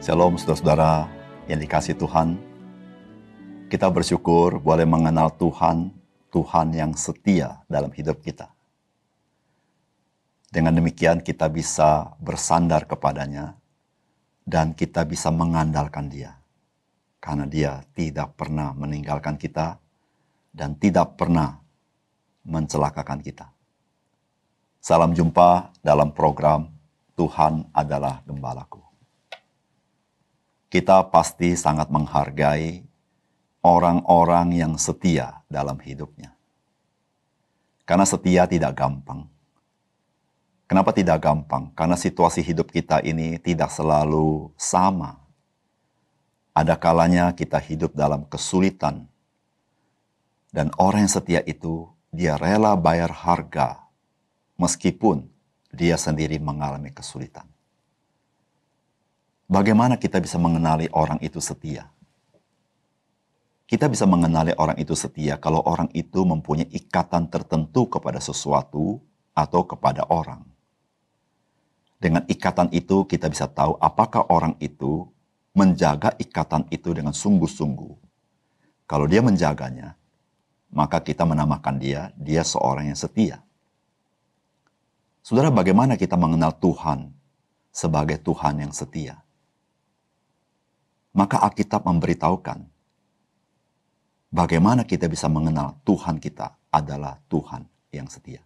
Shalom saudara-saudara yang dikasih Tuhan. Kita bersyukur boleh mengenal Tuhan, Tuhan yang setia dalam hidup kita. Dengan demikian kita bisa bersandar kepadanya dan kita bisa mengandalkan dia. Karena dia tidak pernah meninggalkan kita dan tidak pernah mencelakakan kita. Salam jumpa dalam program Tuhan adalah Gembalaku. Kita pasti sangat menghargai orang-orang yang setia dalam hidupnya. Karena setia tidak gampang. Kenapa tidak gampang? Karena situasi hidup kita ini tidak selalu sama. Ada kalanya kita hidup dalam kesulitan. Dan orang yang setia itu, dia rela bayar harga meskipun dia sendiri mengalami kesulitan. Bagaimana kita bisa mengenali orang itu setia? Kita bisa mengenali orang itu setia kalau orang itu mempunyai ikatan tertentu kepada sesuatu atau kepada orang. Dengan ikatan itu, kita bisa tahu apakah orang itu menjaga ikatan itu dengan sungguh-sungguh. Kalau dia menjaganya, maka kita menamakan dia, dia seorang yang setia. Saudara, bagaimana kita mengenal Tuhan sebagai Tuhan yang setia? Maka Alkitab memberitahukan bagaimana kita bisa mengenal Tuhan kita adalah Tuhan yang setia.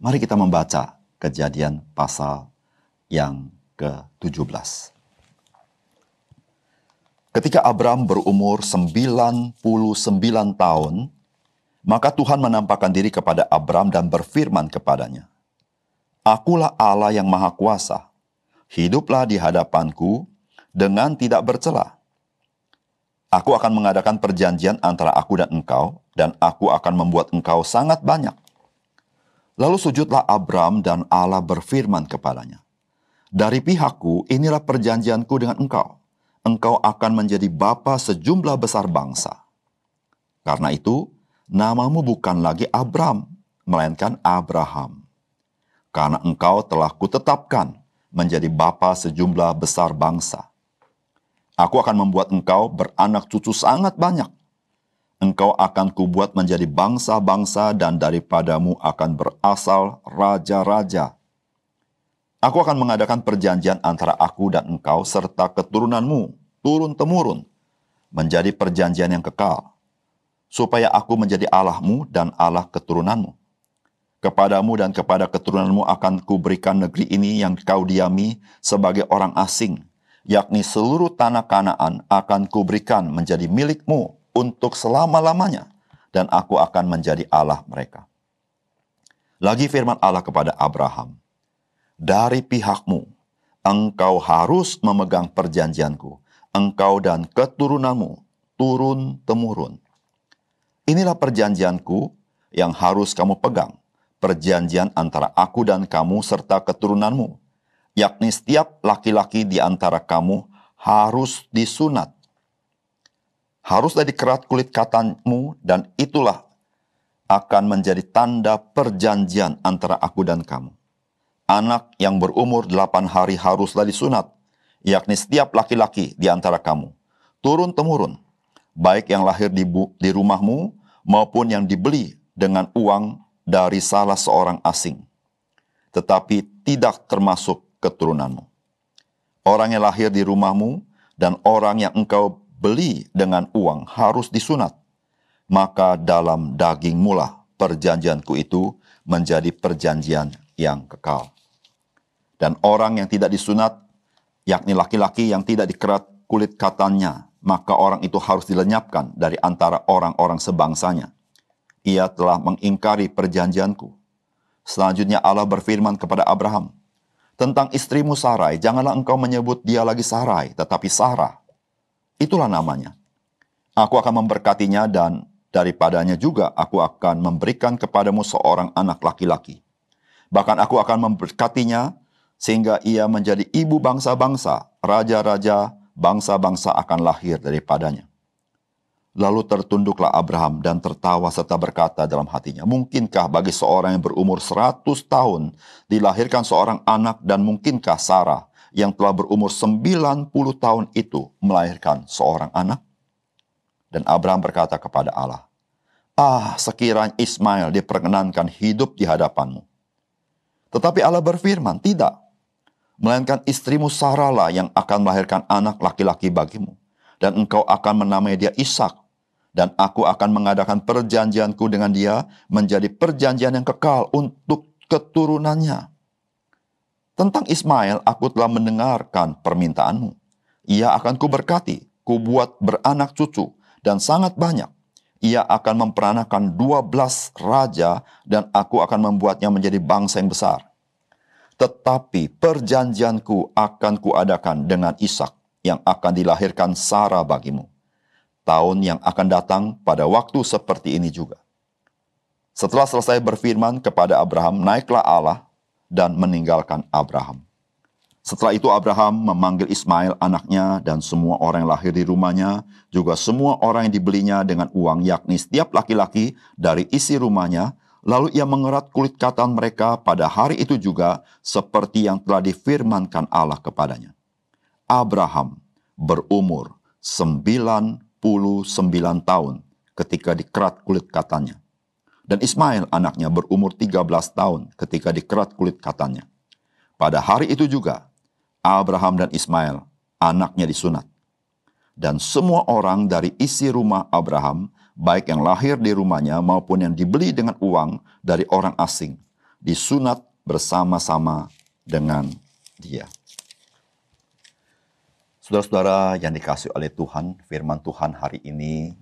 Mari kita membaca kejadian pasal yang ke-17. Ketika Abram berumur 99 tahun, maka Tuhan menampakkan diri kepada Abram dan berfirman kepadanya, Akulah Allah yang Maha Kuasa. Hiduplah di hadapanku dengan tidak bercela. Aku akan mengadakan perjanjian antara aku dan engkau, dan aku akan membuat engkau sangat banyak. Lalu sujudlah Abram dan Allah berfirman kepadanya, Dari pihakku inilah perjanjianku dengan engkau. Engkau akan menjadi bapa sejumlah besar bangsa. Karena itu, namamu bukan lagi Abram, melainkan Abraham karena engkau telah kutetapkan menjadi bapa sejumlah besar bangsa. Aku akan membuat engkau beranak cucu sangat banyak. Engkau akan kubuat menjadi bangsa-bangsa dan daripadamu akan berasal raja-raja. Aku akan mengadakan perjanjian antara aku dan engkau serta keturunanmu turun-temurun menjadi perjanjian yang kekal, supaya aku menjadi Allahmu dan Allah keturunanmu Kepadamu dan kepada keturunanmu akan kuberikan negeri ini yang kau diami sebagai orang asing, yakni seluruh tanah Kanaan akan kuberikan menjadi milikmu untuk selama-lamanya, dan aku akan menjadi Allah mereka. Lagi firman Allah kepada Abraham, dari pihakmu, engkau harus memegang perjanjianku, engkau dan keturunanmu, turun-temurun. Inilah perjanjianku yang harus kamu pegang perjanjian antara aku dan kamu serta keturunanmu, yakni setiap laki-laki di antara kamu harus disunat. Haruslah dikerat kulit katamu dan itulah akan menjadi tanda perjanjian antara aku dan kamu. Anak yang berumur delapan hari haruslah disunat, yakni setiap laki-laki di antara kamu, turun-temurun, baik yang lahir di, di rumahmu maupun yang dibeli dengan uang dari salah seorang asing, tetapi tidak termasuk keturunanmu. Orang yang lahir di rumahmu dan orang yang engkau beli dengan uang harus disunat. Maka dalam daging mula perjanjianku itu menjadi perjanjian yang kekal. Dan orang yang tidak disunat, yakni laki-laki yang tidak dikerat kulit katanya, maka orang itu harus dilenyapkan dari antara orang-orang sebangsanya ia telah mengingkari perjanjianku. Selanjutnya Allah berfirman kepada Abraham, tentang istrimu Sarai, janganlah engkau menyebut dia lagi Sarai, tetapi Sarah. Itulah namanya. Aku akan memberkatinya dan daripadanya juga aku akan memberikan kepadamu seorang anak laki-laki. Bahkan aku akan memberkatinya sehingga ia menjadi ibu bangsa-bangsa, raja-raja, bangsa-bangsa akan lahir daripadanya. Lalu tertunduklah Abraham dan tertawa serta berkata dalam hatinya, Mungkinkah bagi seorang yang berumur seratus tahun dilahirkan seorang anak dan mungkinkah Sarah yang telah berumur 90 tahun itu melahirkan seorang anak? Dan Abraham berkata kepada Allah, Ah, sekiranya Ismail diperkenankan hidup di hadapanmu. Tetapi Allah berfirman, tidak. Melainkan istrimu Sarah lah yang akan melahirkan anak laki-laki bagimu. Dan engkau akan menamai dia Ishak. Dan aku akan mengadakan perjanjianku dengan dia menjadi perjanjian yang kekal untuk keturunannya. Tentang Ismail, aku telah mendengarkan permintaanmu. Ia akan kuberkati, kubuat beranak cucu, dan sangat banyak. Ia akan memperanakan dua belas raja, dan aku akan membuatnya menjadi bangsa yang besar. Tetapi perjanjianku akan kuadakan dengan Ishak yang akan dilahirkan Sarah bagimu. Tahun yang akan datang pada waktu seperti ini juga. Setelah selesai berfirman kepada Abraham, naiklah Allah dan meninggalkan Abraham. Setelah itu Abraham memanggil Ismail anaknya dan semua orang yang lahir di rumahnya, juga semua orang yang dibelinya dengan uang, yakni setiap laki-laki dari isi rumahnya, lalu ia mengerat kulit katan mereka pada hari itu juga seperti yang telah difirmankan Allah kepadanya. Abraham berumur 99 tahun ketika dikerat kulit katanya. Dan Ismail anaknya berumur 13 tahun ketika dikerat kulit katanya. Pada hari itu juga, Abraham dan Ismail, anaknya disunat. Dan semua orang dari isi rumah Abraham, baik yang lahir di rumahnya maupun yang dibeli dengan uang dari orang asing, disunat bersama-sama dengan dia. Saudara-saudara yang dikasih oleh Tuhan, firman Tuhan hari ini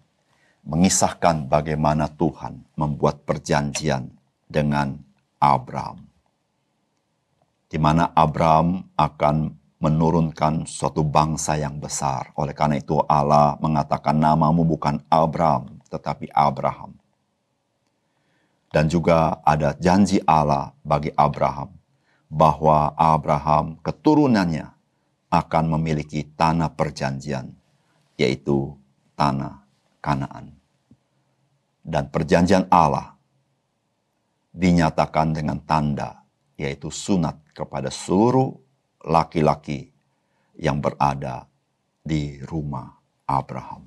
mengisahkan bagaimana Tuhan membuat perjanjian dengan Abraham. Di mana Abraham akan menurunkan suatu bangsa yang besar. Oleh karena itu Allah mengatakan namamu bukan Abraham, tetapi Abraham. Dan juga ada janji Allah bagi Abraham bahwa Abraham keturunannya akan memiliki tanah perjanjian, yaitu tanah Kanaan. Dan perjanjian Allah dinyatakan dengan tanda, yaitu sunat kepada seluruh laki-laki yang berada di rumah Abraham.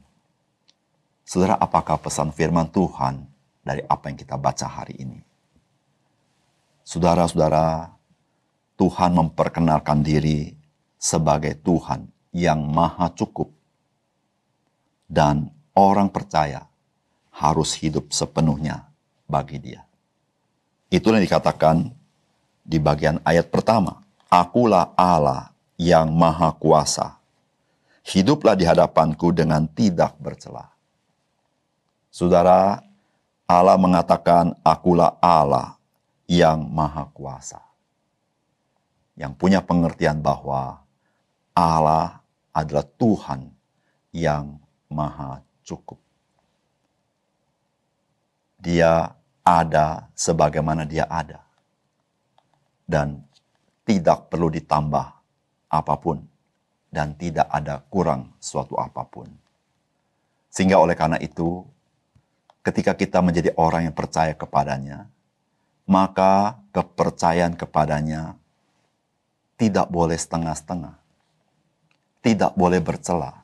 Saudara, apakah pesan firman Tuhan dari apa yang kita baca hari ini? Saudara-saudara, Tuhan memperkenalkan diri sebagai Tuhan yang maha cukup dan orang percaya harus hidup sepenuhnya bagi dia. Itulah yang dikatakan di bagian ayat pertama. Akulah Allah yang maha kuasa. Hiduplah di hadapanku dengan tidak bercela. Saudara, Allah mengatakan akulah Allah yang maha kuasa. Yang punya pengertian bahwa Allah adalah Tuhan yang maha cukup. Dia ada sebagaimana dia ada. Dan tidak perlu ditambah apa pun. Dan tidak ada kurang suatu apa pun. Sehingga oleh karena itu, ketika kita menjadi orang yang percaya kepadanya, maka kepercayaan kepadanya tidak boleh setengah-setengah. Tidak boleh bercelah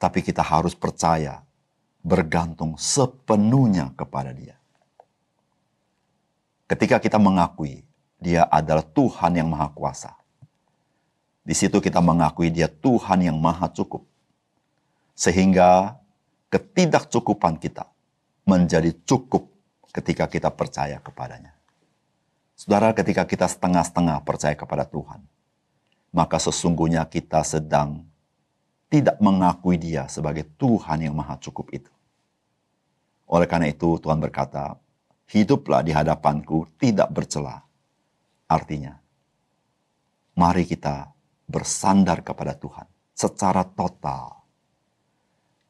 tapi kita harus percaya, bergantung sepenuhnya kepada Dia. Ketika kita mengakui Dia adalah Tuhan yang Maha Kuasa, di situ kita mengakui Dia Tuhan yang Maha Cukup, sehingga ketidakcukupan kita menjadi cukup ketika kita percaya kepadanya. Saudara, ketika kita setengah-setengah percaya kepada Tuhan, maka sesungguhnya kita sedang tidak mengakui dia sebagai Tuhan yang maha cukup itu. Oleh karena itu Tuhan berkata, hiduplah di hadapanku tidak bercela. Artinya, mari kita bersandar kepada Tuhan secara total.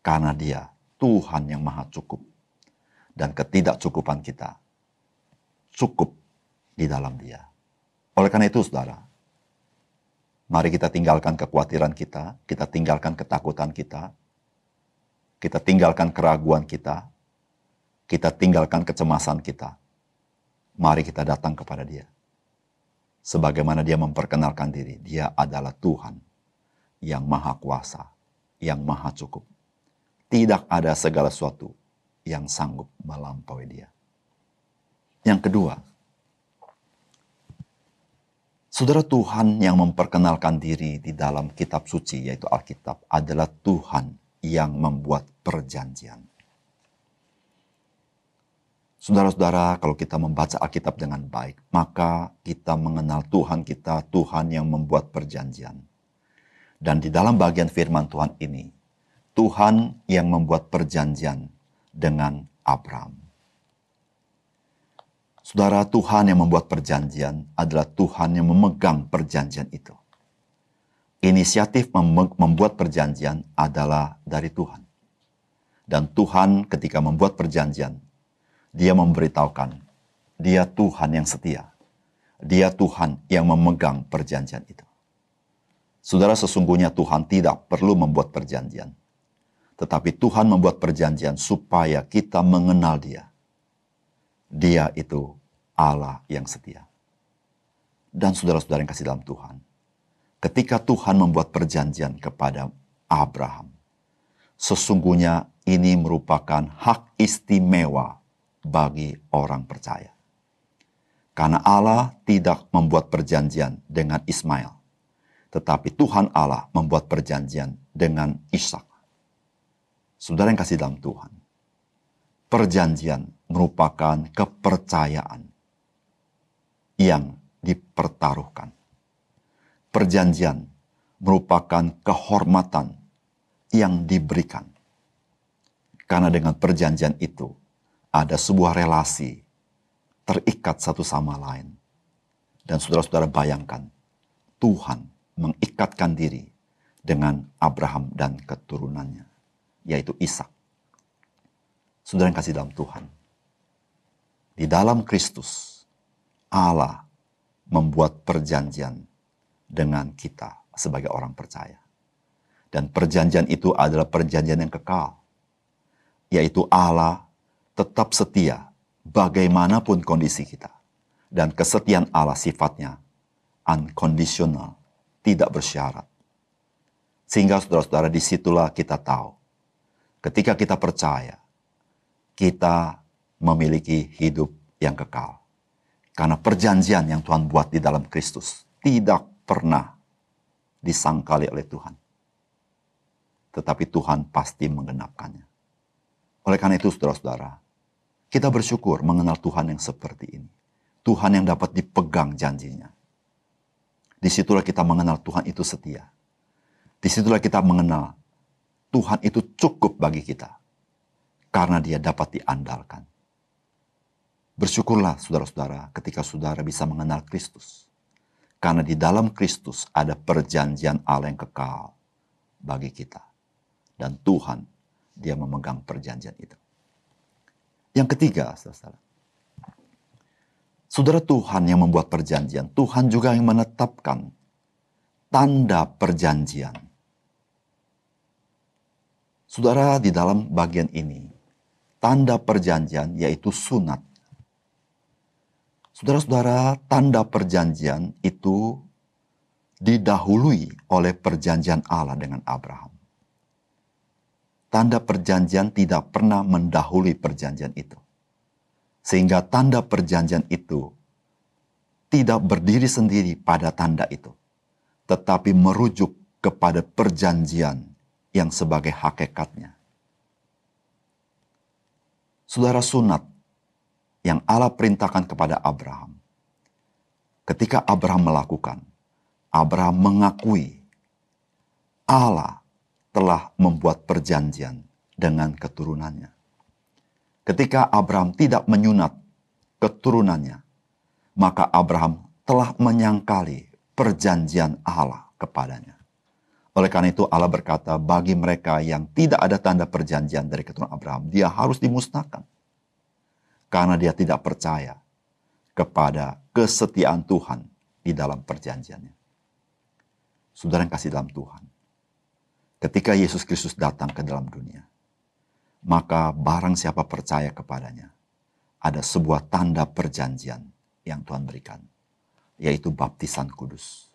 Karena dia Tuhan yang maha cukup. Dan ketidakcukupan kita cukup di dalam dia. Oleh karena itu saudara, Mari kita tinggalkan kekhawatiran kita, kita tinggalkan ketakutan kita, kita tinggalkan keraguan kita, kita tinggalkan kecemasan kita. Mari kita datang kepada Dia. sebagaimana dia memperkenalkan diri, dia adalah Tuhan yang maha kuasa, yang maha cukup. Tidak ada segala sesuatu yang sanggup melampaui dia. Yang kedua, Saudara Tuhan yang memperkenalkan diri di dalam kitab suci yaitu Alkitab adalah Tuhan yang membuat perjanjian. Saudara-saudara, kalau kita membaca Alkitab dengan baik, maka kita mengenal Tuhan kita, Tuhan yang membuat perjanjian. Dan di dalam bagian firman Tuhan ini, Tuhan yang membuat perjanjian dengan Abraham. Saudara, Tuhan yang membuat perjanjian adalah Tuhan yang memegang perjanjian itu. Inisiatif membuat perjanjian adalah dari Tuhan. Dan Tuhan ketika membuat perjanjian, dia memberitahukan, dia Tuhan yang setia. Dia Tuhan yang memegang perjanjian itu. Saudara, sesungguhnya Tuhan tidak perlu membuat perjanjian. Tetapi Tuhan membuat perjanjian supaya kita mengenal dia. Dia itu Allah yang setia. Dan saudara-saudara yang kasih dalam Tuhan. Ketika Tuhan membuat perjanjian kepada Abraham, sesungguhnya ini merupakan hak istimewa bagi orang percaya. Karena Allah tidak membuat perjanjian dengan Ismail, tetapi Tuhan Allah membuat perjanjian dengan Ishak. Saudara yang kasih dalam Tuhan, perjanjian merupakan kepercayaan yang dipertaruhkan. Perjanjian merupakan kehormatan yang diberikan. Karena dengan perjanjian itu, ada sebuah relasi terikat satu sama lain. Dan saudara-saudara bayangkan, Tuhan mengikatkan diri dengan Abraham dan keturunannya, yaitu Ishak. Saudara yang kasih dalam Tuhan. Di dalam Kristus, Allah membuat perjanjian dengan kita sebagai orang percaya. Dan perjanjian itu adalah perjanjian yang kekal. Yaitu Allah tetap setia bagaimanapun kondisi kita. Dan kesetiaan Allah sifatnya unconditional, tidak bersyarat. Sehingga saudara-saudara di situlah kita tahu. Ketika kita percaya, kita memiliki hidup yang kekal. Karena perjanjian yang Tuhan buat di dalam Kristus tidak pernah disangkali oleh Tuhan. Tetapi Tuhan pasti menggenapkannya. Oleh karena itu saudara-saudara, kita bersyukur mengenal Tuhan yang seperti ini. Tuhan yang dapat dipegang janjinya. Di situlah kita mengenal Tuhan itu setia. Di situlah kita mengenal Tuhan itu cukup bagi kita. Karena dia dapat diandalkan. Bersyukurlah saudara-saudara ketika saudara bisa mengenal Kristus. Karena di dalam Kristus ada perjanjian Allah yang kekal bagi kita. Dan Tuhan, dia memegang perjanjian itu. Yang ketiga, saudara. Saudara Tuhan yang membuat perjanjian, Tuhan juga yang menetapkan tanda perjanjian. Saudara, di dalam bagian ini, tanda perjanjian yaitu sunat. Saudara-saudara, tanda perjanjian itu didahului oleh perjanjian Allah dengan Abraham tanda perjanjian tidak pernah mendahului perjanjian itu. Sehingga tanda perjanjian itu tidak berdiri sendiri pada tanda itu, tetapi merujuk kepada perjanjian yang sebagai hakikatnya. Saudara sunat yang Allah perintahkan kepada Abraham. Ketika Abraham melakukan, Abraham mengakui Allah telah membuat perjanjian dengan keturunannya. Ketika Abraham tidak menyunat keturunannya, maka Abraham telah menyangkali perjanjian Allah kepadanya. Oleh karena itu Allah berkata bagi mereka yang tidak ada tanda perjanjian dari keturunan Abraham, dia harus dimusnahkan. Karena dia tidak percaya kepada kesetiaan Tuhan di dalam perjanjiannya. Saudara yang kasih dalam Tuhan ketika Yesus Kristus datang ke dalam dunia. Maka barang siapa percaya kepadanya, ada sebuah tanda perjanjian yang Tuhan berikan. yaitu baptisan kudus.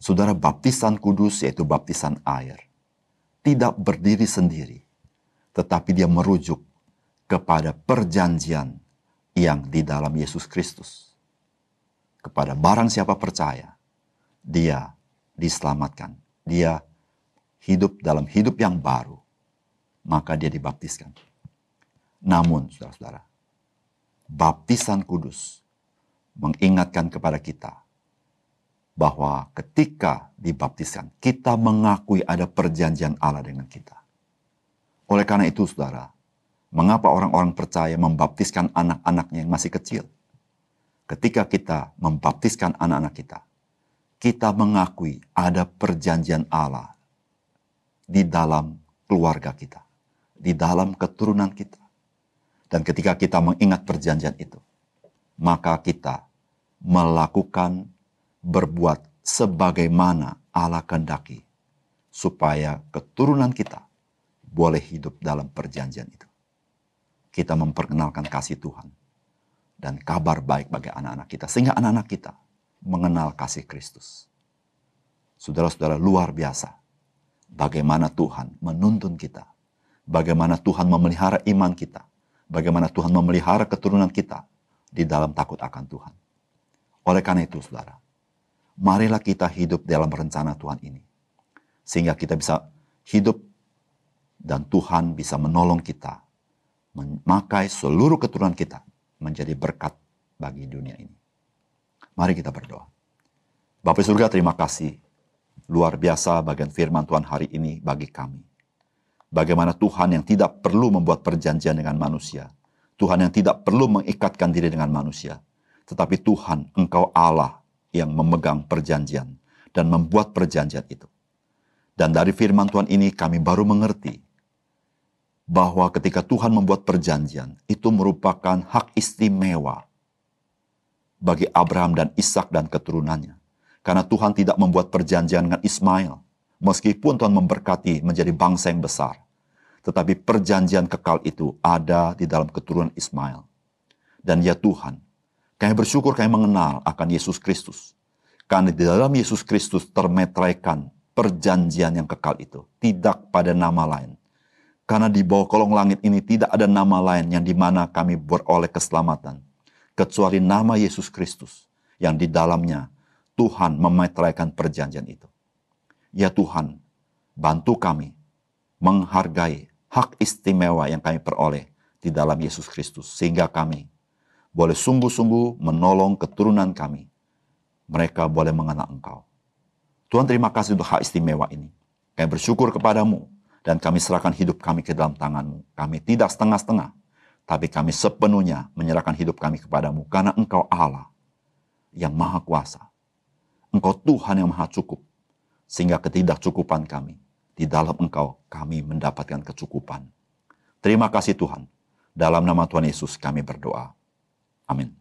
Saudara, baptisan kudus yaitu baptisan air. Tidak berdiri sendiri, tetapi dia merujuk kepada perjanjian yang di dalam Yesus Kristus. Kepada barang siapa percaya, dia diselamatkan. Dia hidup dalam hidup yang baru. Maka dia dibaptiskan. Namun, saudara-saudara, baptisan kudus mengingatkan kepada kita bahwa ketika dibaptiskan, kita mengakui ada perjanjian Allah dengan kita. Oleh karena itu, saudara, mengapa orang-orang percaya membaptiskan anak-anaknya yang masih kecil? Ketika kita membaptiskan anak-anak kita, kita mengakui ada perjanjian Allah di dalam keluarga kita, di dalam keturunan kita. Dan ketika kita mengingat perjanjian itu, maka kita melakukan berbuat sebagaimana Allah kehendaki supaya keturunan kita boleh hidup dalam perjanjian itu. Kita memperkenalkan kasih Tuhan dan kabar baik bagi anak-anak kita sehingga anak-anak kita mengenal kasih Kristus. Saudara-saudara luar biasa bagaimana Tuhan menuntun kita, bagaimana Tuhan memelihara iman kita, bagaimana Tuhan memelihara keturunan kita di dalam takut akan Tuhan. Oleh karena itu, saudara, marilah kita hidup dalam rencana Tuhan ini. Sehingga kita bisa hidup dan Tuhan bisa menolong kita memakai seluruh keturunan kita menjadi berkat bagi dunia ini. Mari kita berdoa. Bapak surga terima kasih luar biasa bagian firman Tuhan hari ini bagi kami. Bagaimana Tuhan yang tidak perlu membuat perjanjian dengan manusia, Tuhan yang tidak perlu mengikatkan diri dengan manusia, tetapi Tuhan, Engkau Allah yang memegang perjanjian dan membuat perjanjian itu. Dan dari firman Tuhan ini kami baru mengerti bahwa ketika Tuhan membuat perjanjian, itu merupakan hak istimewa bagi Abraham dan Ishak dan keturunannya. Karena Tuhan tidak membuat perjanjian dengan Ismail, meskipun Tuhan memberkati menjadi bangsa yang besar. Tetapi perjanjian kekal itu ada di dalam keturunan Ismail. Dan ya Tuhan, kami bersyukur kami mengenal akan Yesus Kristus. Karena di dalam Yesus Kristus termetraikan perjanjian yang kekal itu. Tidak pada nama lain. Karena di bawah kolong langit ini tidak ada nama lain yang di mana kami beroleh keselamatan. Kecuali nama Yesus Kristus. Yang di dalamnya Tuhan memetraikan perjanjian itu. Ya Tuhan, bantu kami menghargai hak istimewa yang kami peroleh di dalam Yesus Kristus. Sehingga kami boleh sungguh-sungguh menolong keturunan kami. Mereka boleh mengenal Engkau. Tuhan terima kasih untuk hak istimewa ini. Kami bersyukur kepadamu dan kami serahkan hidup kami ke dalam tanganmu. Kami tidak setengah-setengah, tapi kami sepenuhnya menyerahkan hidup kami kepadamu karena Engkau Allah yang maha kuasa. Engkau Tuhan yang maha cukup. Sehingga ketidakcukupan kami di dalam Engkau kami mendapatkan kecukupan. Terima kasih Tuhan. Dalam nama Tuhan Yesus kami berdoa. Amin.